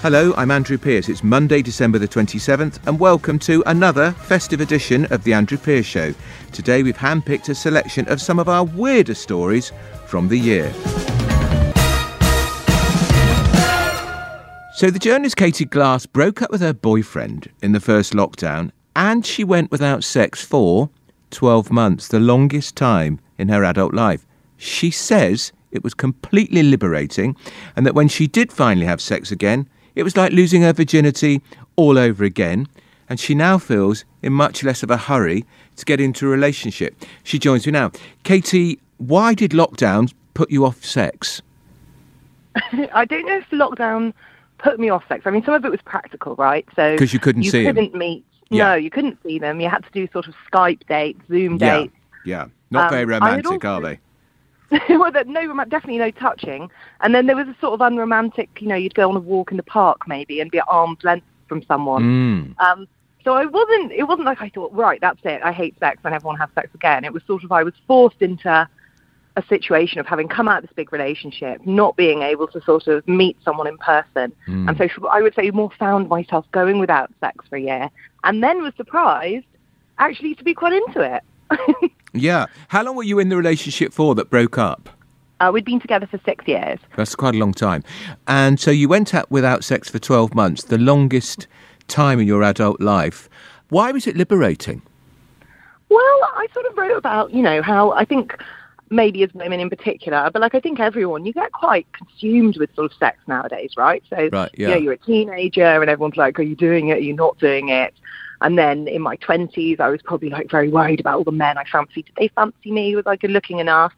Hello, I'm Andrew Pierce. It's Monday, December the 27th, and welcome to another festive edition of The Andrew Pierce Show. Today we've handpicked a selection of some of our weirdest stories from the year. So, the journalist Katie Glass broke up with her boyfriend in the first lockdown, and she went without sex for 12 months, the longest time in her adult life. She says it was completely liberating, and that when she did finally have sex again, it was like losing her virginity all over again, and she now feels in much less of a hurry to get into a relationship. She joins me now. Katie, why did lockdown put you off sex? I don't know if lockdown put me off sex. I mean, some of it was practical, right? So because you couldn't you see you couldn't them. meet. Yeah. No, you couldn't see them. You had to do sort of Skype dates, Zoom Yeah, dates. yeah, not Um, very romantic, are they? well, no, definitely no touching. And then there was a sort of unromantic. You know, you'd go on a walk in the park maybe and be at arm's length from someone. Mm. Um, so I wasn't. It wasn't like I thought, right, that's it. I hate sex. I never want to have sex again. It was sort of I was forced into a situation of having come out of this big relationship, not being able to sort of meet someone in person, Mm. and so I would say more found myself going without sex for a year, and then was surprised actually to be quite into it. Yeah. How long were you in the relationship for that broke up? uh, we'd been together for six years. That's quite a long time. And so you went out without sex for 12 months, the longest time in your adult life. Why was it liberating? Well, I sort of wrote about, you know, how I think maybe as women in particular, but like I think everyone, you get quite consumed with sort of sex nowadays, right? So, Right, you yeah. know, you're a teenager and everyone's like, are you doing it? Are you not doing it? And then in my 20s, I was probably like very worried about all the men I fancied. Did they fancy me? Was I good looking enough?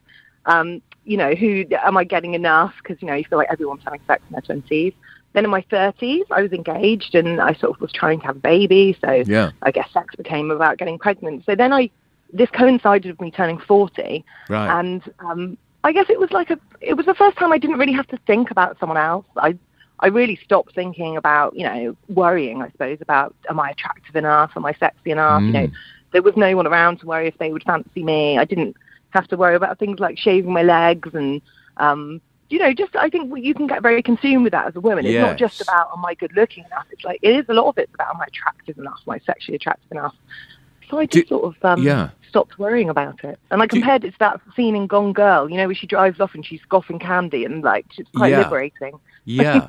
Um, you know, who am I getting enough? Because, you know, you feel like everyone's having sex in their 20s. Then in my 30s, I was engaged and I sort of was trying to have a baby. So Yeah. I guess sex became about getting pregnant. So then I, this coincided with me turning 40, Right. and um, I guess it was like a, it was the first time I didn't really have to think about someone else. I, I really stopped thinking about, you know, worrying. I suppose about, am I attractive enough? Am I sexy enough? You know, Mm. there was no one around to worry if they would fancy me. I didn't have to worry about things like shaving my legs and, um, you know, just I think you can get very consumed with that as a woman. It's not just about am I good looking enough. It's like it is a lot of it's about am I attractive enough? Am I sexually attractive enough? So I Do- just sort of um, yeah. stopped worrying about it. And I Do- compared it to that scene in Gone Girl, you know, where she drives off and she's scoffing candy and like it's quite Yeah. liberating. Yeah.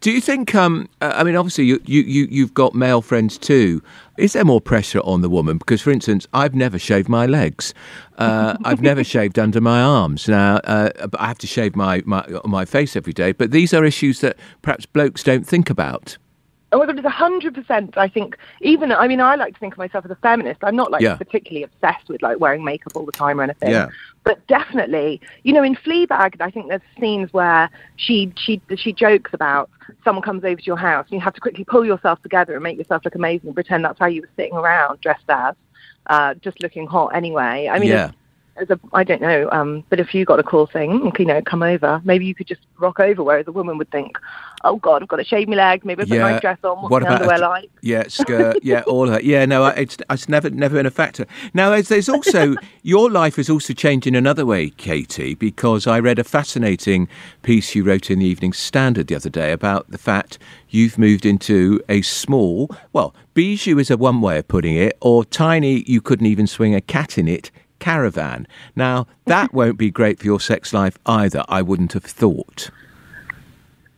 Do you think? Um, I mean, obviously, you, you you you've got male friends too. Is there more pressure on the woman? Because, for instance, I've never shaved my legs. Uh, I've never shaved under my arms. Now, uh, I have to shave my, my my face every day. But these are issues that perhaps blokes don't think about. Oh my god, it's a hundred percent. I think even I mean I like to think of myself as a feminist. I'm not like Yeah. particularly obsessed with like wearing makeup all the time or anything. Yeah. But definitely, you know, in Fleabag, I think there's scenes where she she she jokes about someone comes over to your house and you have to quickly pull yourself together and make yourself look amazing and pretend that's how you were sitting around dressed as, uh, just looking hot anyway. I mean, Yeah. As a I don't know, um, but if you got a cool thing, you know, come over. Maybe you could just rock over. Whereas a woman would think, oh God, I've got to shave my legs. Maybe I've got a Yeah. nice dress on. What's What about a underwear t- like? Yeah, skirt. Yeah, all of that. Yeah, no, I- it's it's never never been a factor. Now, there's, there's also your life is also changing another way, Katie, because I read a fascinating piece you wrote in the Evening Standard the other day about the fact you've moved into a small, well, bijou is a one way of putting it, or tiny, you couldn't even swing a cat in it. Caravan. Now, that won't be great for your sex life either, I wouldn't have thought.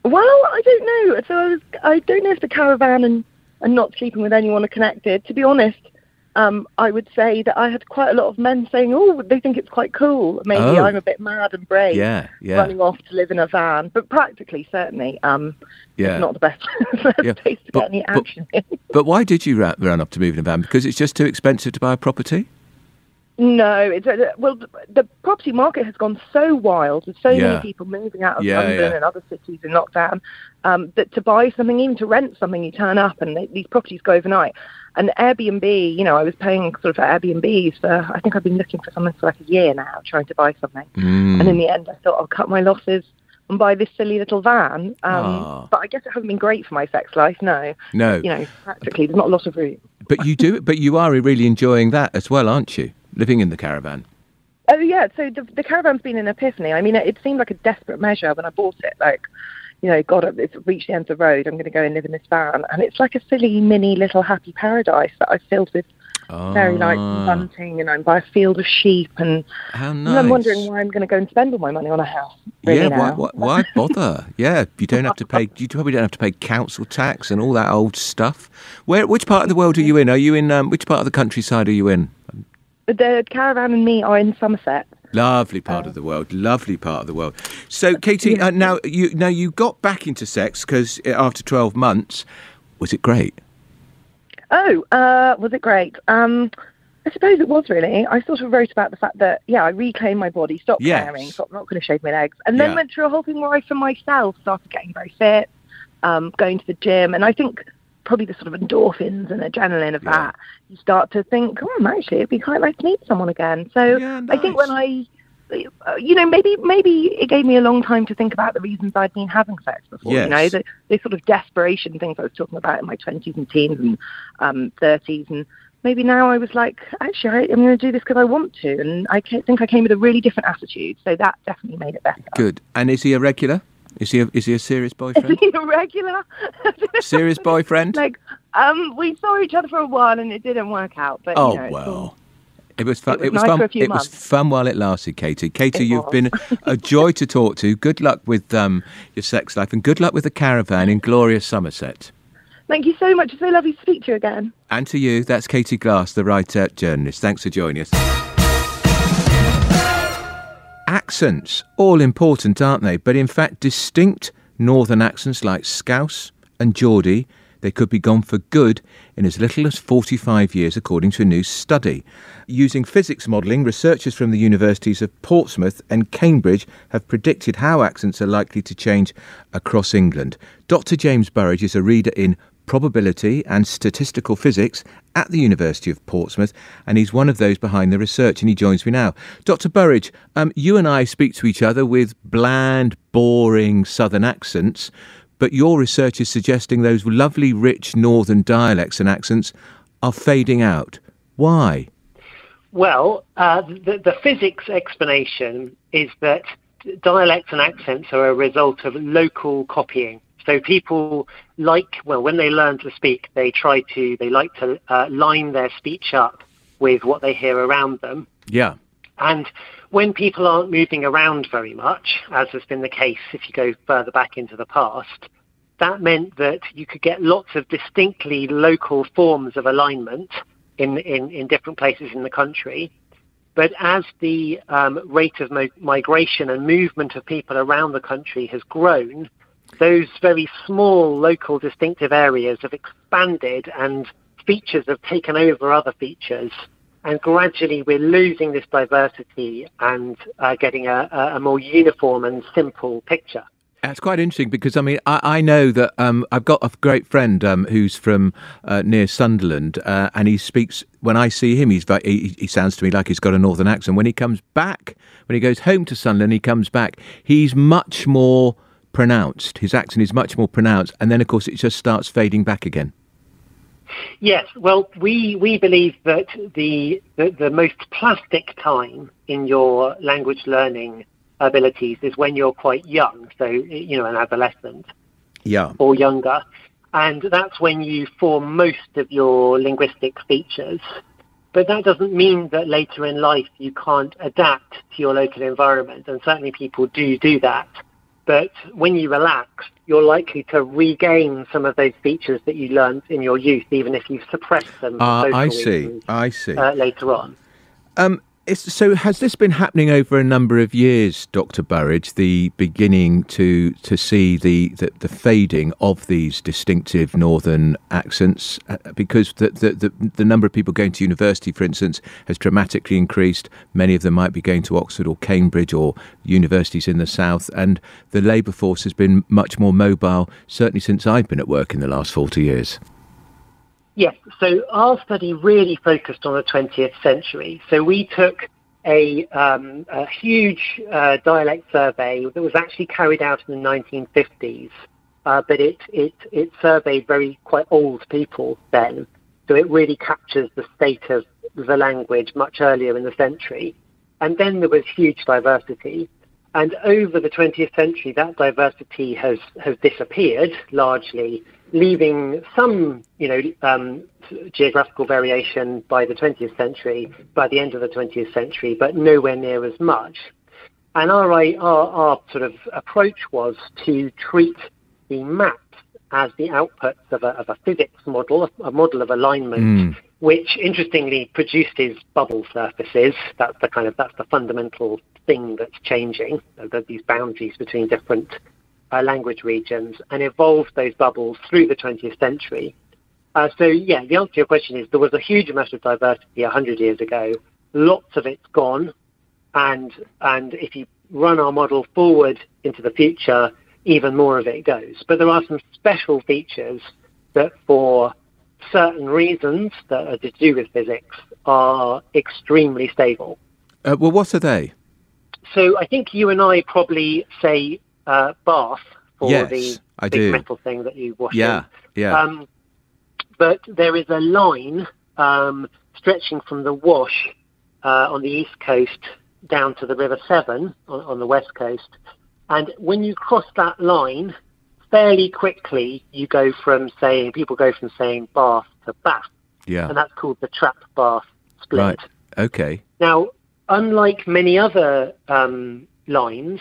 Well, I don't know. So I was, I don't know if the caravan and, and not sleeping with anyone are connected. To be honest, um, I would say that I had quite a lot of men saying, "Oh, they think it's quite cool." Maybe Oh. I'm a bit mad and brave, Yeah, yeah, running off to live in a van. But practically, certainly, um, yeah. it's not the best, best Yeah, place to but- get any but- action in. But why did you run up to move in a van? Because it's just too expensive to buy a property? No, it's uh, well, the, property market has gone so wild with so Yeah. many people moving out of Yeah, London yeah. and other cities in lockdown um, that to buy something, even to rent something, you turn up and they, these properties go overnight. And Airbnb, you know, I was paying sort of for Airbnbs for I think I've been looking for something for like a year now, trying to buy something. Mm. And in the end, I thought I'll cut my losses and buy this silly little van. Um, Ah. But I guess it hasn't been great for my sex life. No, no, you know, practically there's not a lot of room. but you do. But you are really enjoying that as well, aren't you? Living in the caravan. Oh yeah, so the, the caravan's been an epiphany. I mean, it, it seemed like a desperate measure when I bought it. Like, you know, God, it's reached the end of the road. I'm going to go and live in this van, and it's like a silly mini little happy paradise that I've filled with very like Ah. bunting, and I'm by a field of sheep, and, How and. I'm wondering why I'm going to go and spend all my money on a house. Really yeah, why, why, why bother? yeah, you don't have to pay. You probably don't have to pay council tax and all that old stuff. Where? Which part of the world are you in? Are you in? Um, which part of the countryside are you in? The caravan and me are in Somerset. Lovely part of the world. Lovely part of the world. So, Katie, uh, now you now you got back into sex because after twelve months, was it great? Oh, uh, was it great? Um, I suppose it was really. I sort of wrote about the fact that, yeah, I reclaimed my body, stopped Yes. caring, stopped not going to shave my legs, and then Yeah. went through a whole thing where I, for myself, started getting very fit, um, going to the gym, and I think probably the sort of endorphins and adrenaline of Yeah. that, you start to think, oh, actually, it'd be quite nice to meet someone again. So Yeah, I think when. I, you know, maybe maybe it gave me a long time to think about the reasons I'd been having sex before. You know, the, the sort of desperation things I was talking about in my twenties and teens and um, 30s, and maybe now I was like, actually, I, I'm going to do this because I want to, and I think I came with a really different attitude, so that definitely made it better. Good. And is he a regular? Is he a, is he a serious Is boyfriend? he a regular? serious boyfriend? like, um, we saw each other for a while and it didn't work out, but oh you know, well. It was fun. It was was nice fun. it was fun while it lasted, Katie. Katie, It you've was. been a joy to talk to. Good luck with um, your sex life, and good luck with the caravan in glorious Somerset. Thank you so much. It's so lovely to speak to you again. And to you, that's Katie Glass, the writer journalist. Thanks for joining us. Accents, all important, aren't they? But in fact, distinct northern accents like Scouse and Geordie, they could be gone for good in as little as 45 years, according to a new study. Using physics modelling, researchers from the universities of Portsmouth and Cambridge have predicted how accents are likely to change across England. Dr. James Burridge is a reader in probability and statistical physics at the University of Portsmouth, and he's one of those behind the research, and he joins me now. Dr. Burridge, um, you and I speak to each other with bland, boring southern accents, but your research is suggesting those lovely, rich northern dialects and accents are fading out. Why? Well, uh, the, the physics explanation is that dialects and accents are a result of local copying. So people like, well, when they learn to speak, they try to, they like to uh, line their speech up with what they hear around them. Yeah. And when people aren't moving around very much, as has been the case if you go further back into the past, that meant that you could get lots of distinctly local forms of alignment in, in, in different places in the country. But as the um, rate of mo- migration and movement of people around the country has grown, those very small local distinctive areas have expanded and features have taken over other features. And gradually we're losing this diversity and uh, getting a, a more uniform and simple picture. That's quite interesting because I mean I, I know that um, I've got a great friend um, who's from uh, near Sunderland uh, and he speaks when I see him he's he, he sounds to me like he's got a northern accent. When he comes back, when he goes home to Sunderland, he comes back. He's much more pronounced. His accent is much more pronounced, and then of course it just starts fading back again. Yes, well, we, we believe that the, the, the most plastic time in your language learning abilities is when you're quite young, so, you know, an adolescent Yeah. or younger. And that's when you form most of your linguistic features. But that doesn't mean that later in life you can't adapt to your local environment, and certainly people do do that. But when you relax, you're likely to regain some of those features that you learned in your youth, even if you've suppressed them. Uh, I see. reasons, I see. Uh, later on. Um, it's, so has this been happening over a number of years, Dr. Burridge? The beginning to to see the, the, the fading of these distinctive northern accents, uh, because the, the the the number of people going to university, for instance, has dramatically increased. Many of them might be going to Oxford or Cambridge or universities in the south, and the labour force has been much more mobile. Certainly since I've been at work in the last forty years. Yes, so our study really focused on the 20th century. So we took a, um, a huge uh, dialect survey that was actually carried out in the 1950s, uh, but it, it, it surveyed very quite old people then. So it really captures the state of the language much earlier in the century. And then there was huge diversity. And over the 20th century, that diversity has, has disappeared largely, leaving some, you know, um, geographical variation by the 20th century, by the end of the 20th century, but nowhere near as much. And our, our, our sort of approach was to treat the maps as the outputs of a, of a physics model, a model of alignment, mm. which interestingly produces bubble surfaces. That's the kind of that's the fundamental thing that's changing, these boundaries between different uh, language regions, and evolved those bubbles through the 20th century. Uh, so, yeah, the answer to your question is there was a huge amount of diversity 100 years ago. Lots of it's gone, and and if you run our model forward into the future, even more of it goes. But there are some special features that, for certain reasons that are to do with physics, are extremely stable. Uh, well, what are they? So I think you and I probably say uh, bath for yes, the I big do. metal thing that you wash Yeah, in. yeah. Um, but there is a line um, stretching from the Wash uh, on the east coast down to the River Severn on, on the west coast. And when you cross that line, fairly quickly you go from saying, people go from saying bath to bath. yeah. And that's called the trap bath split. Right. Okay. Now, unlike many other um, lines,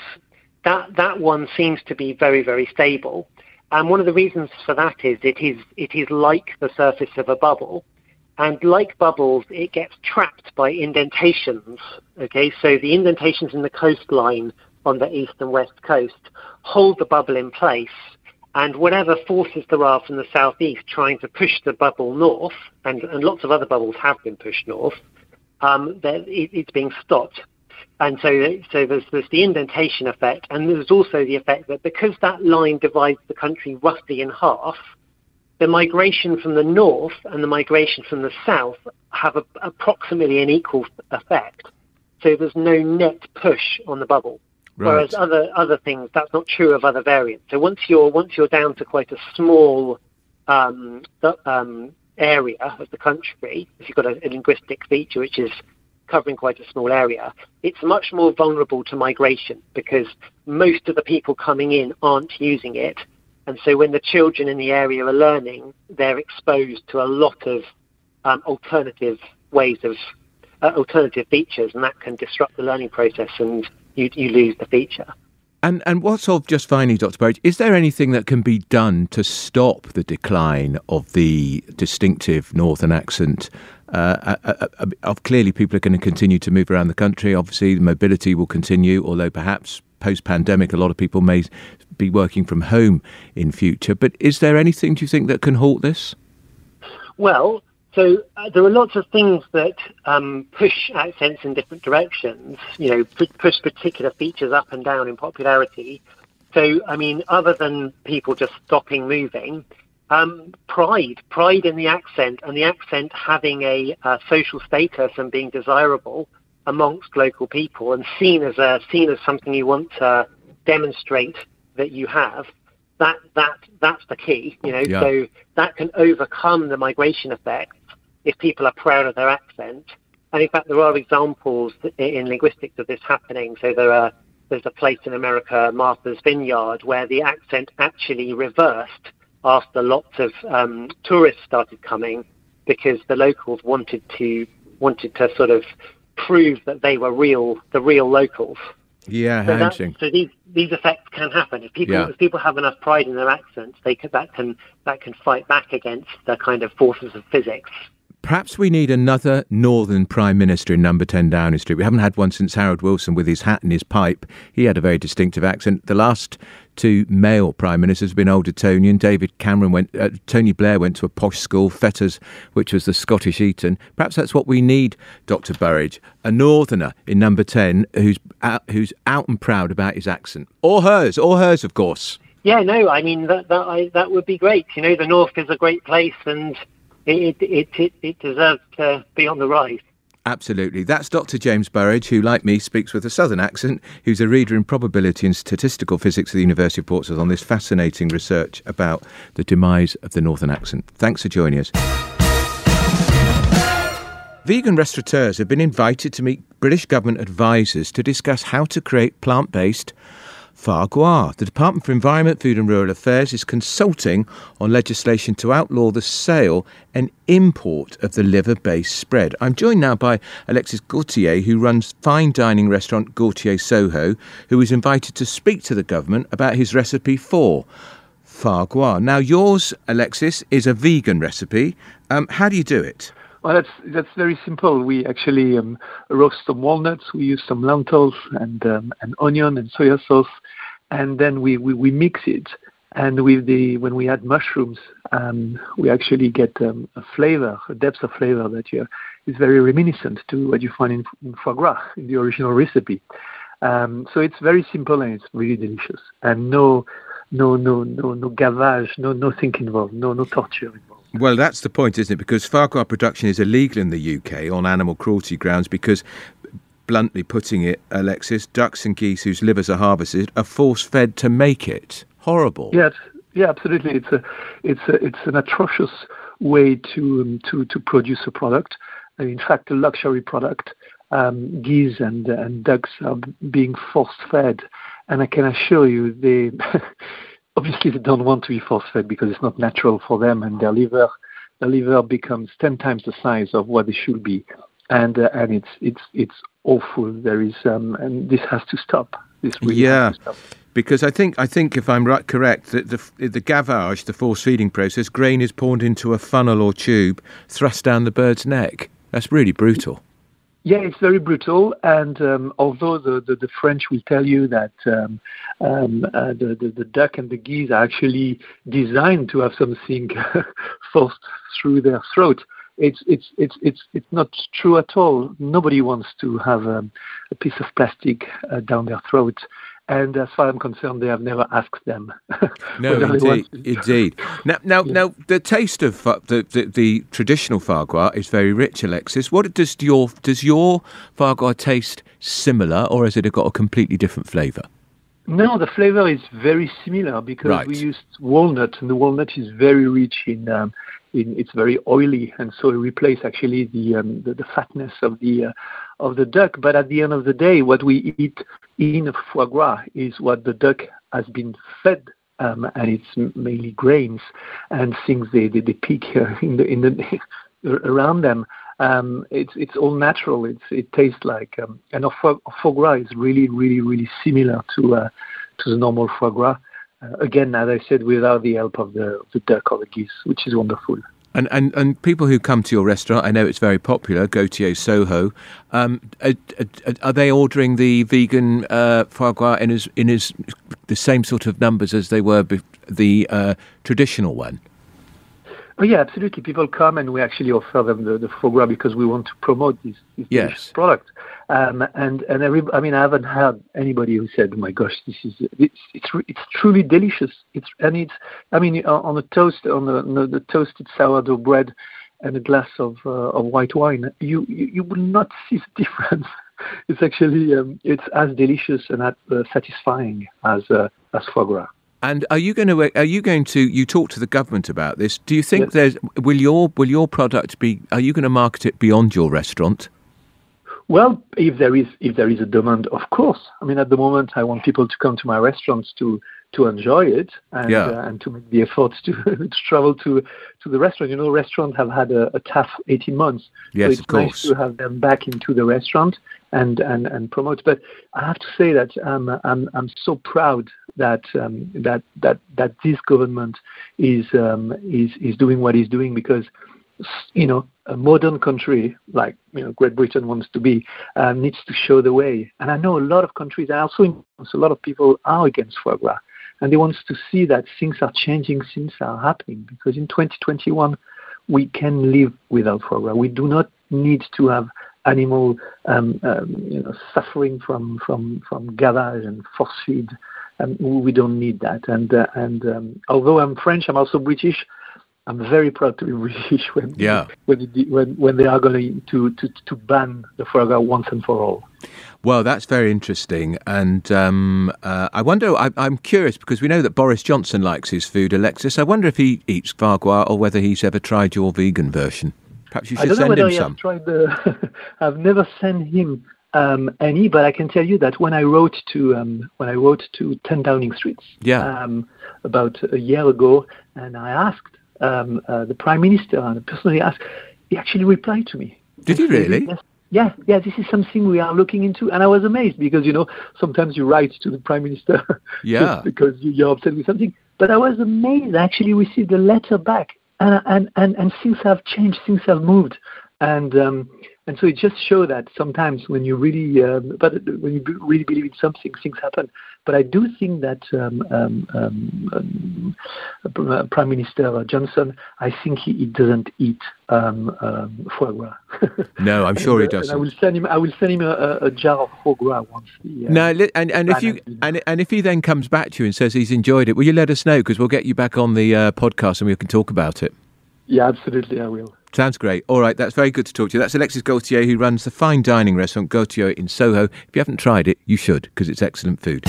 that that one seems to be very very stable. And one of the reasons for that is it is it is like the surface of a bubble, and like bubbles, it gets trapped by indentations. Okay, so the indentations in the coastline on the east and west coast hold the bubble in place. And whatever forces there are from the southeast trying to push the bubble north, and, and lots of other bubbles have been pushed north, um, it, it's being stopped. And so, so there's, there's the indentation effect, and there's also the effect that because that line divides the country roughly in half, the migration from the north and the migration from the south have a, approximately an equal effect. So there's no net push on the bubble. Whereas other other things, that's not true of other variants. So once you're once you're down to quite a small um, um, area of the country, if you've got a, a linguistic feature which is covering quite a small area, it's much more vulnerable to migration because most of the people coming in aren't using it. And so when the children in the area are learning, they're exposed to a lot of um, alternative ways of uh, alternative features, and that can disrupt the learning process, and you, you lose the feature. And and what's of just finally, Dr. Burridge, is there anything that can be done to stop the decline of the distinctive northern accent? Uh, uh, uh, clearly, people are going to continue to move around the country. Obviously, the mobility will continue, although perhaps post-pandemic, a lot of people may be working from home in future. But is there anything do you think that can halt this? Well, so uh, there are lots of things that um, push accents in different directions. You know, pu- push particular features up and down in popularity. So, I mean, other than people just stopping moving, um, pride, pride in the accent, and the accent having a, uh social status and being desirable amongst local people, and seen as a seen as something you want to demonstrate that you have. That that that's the key. You know, Yeah. so that can overcome the migration effect if people are proud of their accent. And in fact, there are examples in linguistics of this happening. So there are there's a place in America, Martha's Vineyard, where the accent actually reversed after lots of um, tourists started coming because the locals wanted to wanted to sort of prove that they were real, the real locals. Yeah, So, interesting. so these these effects can happen if people Yeah. if people have enough pride in their accents. They can, that can that can fight back against the kind of forces of physics. Perhaps we need another Northern Prime Minister in Number 10 Downing Street. We haven't had one since Harold Wilson with his hat and his pipe. He had a very distinctive accent. The last two male Prime Ministers have been old Etonian. David Cameron went, uh, Tony Blair went to a posh school, Fettes, which was the Scottish Eton. Perhaps that's what we need, Dr. Burridge. A Northerner in Number 10 who's out, who's out and proud about his accent. Or hers, or hers, of course. Yeah, no, I mean that that I, that would be great. You know, the north is a great place, and it it it, it deserves to be on the rise. Absolutely. That's Dr. James Burridge, who, like me, speaks with a southern accent, who's a reader in probability and statistical physics at the University of Portsmouth on this fascinating research about the demise of the northern accent. Thanks for joining us. vegan restaurateurs have been invited to meet British government advisors to discuss how to create plant based gras. The Department for Environment, Food and Rural Affairs is consulting on legislation to outlaw the sale and import of the liver based spread. I'm joined now by Alexis Gauthier, who runs fine dining restaurant Gauthier Soho, who was invited to speak to the government about his recipe for gras. Now, yours, Alexis, is a vegan recipe. Um, how do you do it? Well, that's that's very simple. We actually um, roast some walnuts. We use some lentils and um, and onion and soya sauce, and then we, we, we mix it. And with the when we add mushrooms, um, we actually get um, a flavor, a depth of flavor that you, is very reminiscent to what you find in, in foie gras in the original recipe. Um, so it's very simple and it's really delicious, and no no no no no gavage, no nothing involved, no no torture involved. Well, that's the point, isn't it? Because gras production is illegal in the UK on animal cruelty grounds because, bluntly putting it, Alexis, ducks and geese whose livers are harvested are force fed to make it. Horrible. Yes, yeah, absolutely. It's a, it's a, it's an atrocious way to um, to to produce a product. In fact, a luxury product. Um, geese and and ducks are being force fed, and I can assure you they. obviously they don't want to be force fed because it's not natural for them, and their liver their liver becomes ten times the size of what it should be, and uh, and it's it's it's awful. There is um, and this has to stop. This really yeah. Stop. Because I think I think if I'm right correct that the the gavage, the force feeding process, grain is poured into a funnel or tube, thrust down the bird's neck. That's really brutal. Yeah, it's very brutal. And um, although the, the, the, French will tell you that um, um, uh, the, the, the, duck and the geese are actually designed to have something forced through their throat, it's, it's, it's, it's, it's not true at all. Nobody wants to have um, a piece of plastic uh, down their throat. And as far as I'm concerned, they have never asked them. no, indeed, indeed. Now, now, yeah. now, the taste of uh, the, the, the traditional foie gras is very rich, Alexis. What does your does your foie gras taste similar, or has it got a completely different flavour? No, the flavor is very similar because right. we used walnut, and the walnut is very rich in. Um, in it's very oily, and so it replaces actually the, um, the, the fatness of the uh, of the duck. But at the end of the day, what we eat in foie gras is what the duck has been fed. Um, and it's mainly grains and things they, they, they pick in the in the around them. Um, it's it's all natural. It's it tastes like um, and foie, foie gras is really really really similar to uh, to the normal foie gras. Uh, again, as I said, without the help of the the duck or the geese, which is wonderful. And, and and people who come to your restaurant, I know it's very popular, Gauthier Soho. Um, are, are, they ordering the vegan uh, foie gras in as in as the same sort of numbers as they were be- the uh, traditional one? Oh yeah, absolutely. People come and we actually offer them the, the foie gras because we want to promote this, this yes. product. Um, and and every, I mean, I haven't had anybody who said, "Oh my gosh, this is it's it's, it's truly delicious." It's and it's I mean, on the toast on the, on the toasted sourdough bread and a glass of uh, of white wine, you, you you will not see the difference. it's actually um, it's as delicious and as uh, satisfying as uh, as foie gras. And are you going to are you going to you talk to the government about this? Do you think yes. there's will your will your product be are you going to market it beyond your restaurant? Well, if there is if there is a demand, of course. I mean, at the moment, I want people to come to my restaurants to to enjoy it and yeah. uh, and to make the efforts to, to travel to to the restaurant. You know, restaurants have had a, a tough 18 months. Yes, so it's of course. nice to have them back into the restaurant and and and promote. But I have to say that um, I'm I'm so proud that um, that that that this government is um, is is doing what he's doing because you know, a modern country like you know Great Britain wants to be um, needs to show the way. And I know a lot of countries, and also a lot of people are against foie gras, and they want to see that things are changing, things are happening. Because in 2021, we can live without foie gras. We do not need to have animal, um, um, you know, suffering from from from gavage and force feed. Um, we don't need that. And uh, and um, although I'm French, I'm also British. I'm very proud to be British when yeah. when, when when they are going to, to, to ban the foie once and for all. Well, that's very interesting, and um, uh, I wonder. I, am curious because we know that Boris Johnson likes his food, Alexis. I wonder if he eats foie or whether he's ever tried your vegan version. Perhaps you I should don't know send whether him some. tried the. I've never sent him um, any, but I can tell you that when I wrote to um, when I wrote to 10 Downing Street Yeah. um, about a year ago, and I asked um, uh, the Prime Minister and I personally asked, he actually replied to me. Did he really? Yes, yeah, yeah, this is something we are looking into, and I was amazed because you know sometimes you write to the Prime Minister Yeah. because you, you're upset with something. But I was amazed. I actually received a letter back, and and and, and things have changed. Things have moved, and um, and so it just shows that sometimes when you really, um, but when you really believe in something, things happen. But I do think that um, um, um, um, uh, Prime Minister Johnson, I think he, he doesn't eat um, um, foie gras. No, I'm sure he uh, and I doesn't. will send him. I will send him a, a, jar of foie gras once. He, uh, No, and, and if you and, and if he then comes back to you and says he's enjoyed it, will you let us know because we'll get you back on the uh, podcast and we can talk about it. Yeah, absolutely, I will. Sounds great. All right, that's very good to talk to you. That's Alexis Gauthier, who runs the fine dining restaurant Gauthier in Soho. If you haven't tried it, you should, because it's excellent food.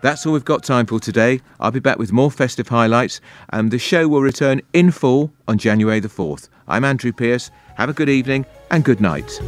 That's all we've got time for today. I'll be back with more festive highlights, and the show will return in full on January the 4th. I'm Andrew Pierce. Have a good evening and good night.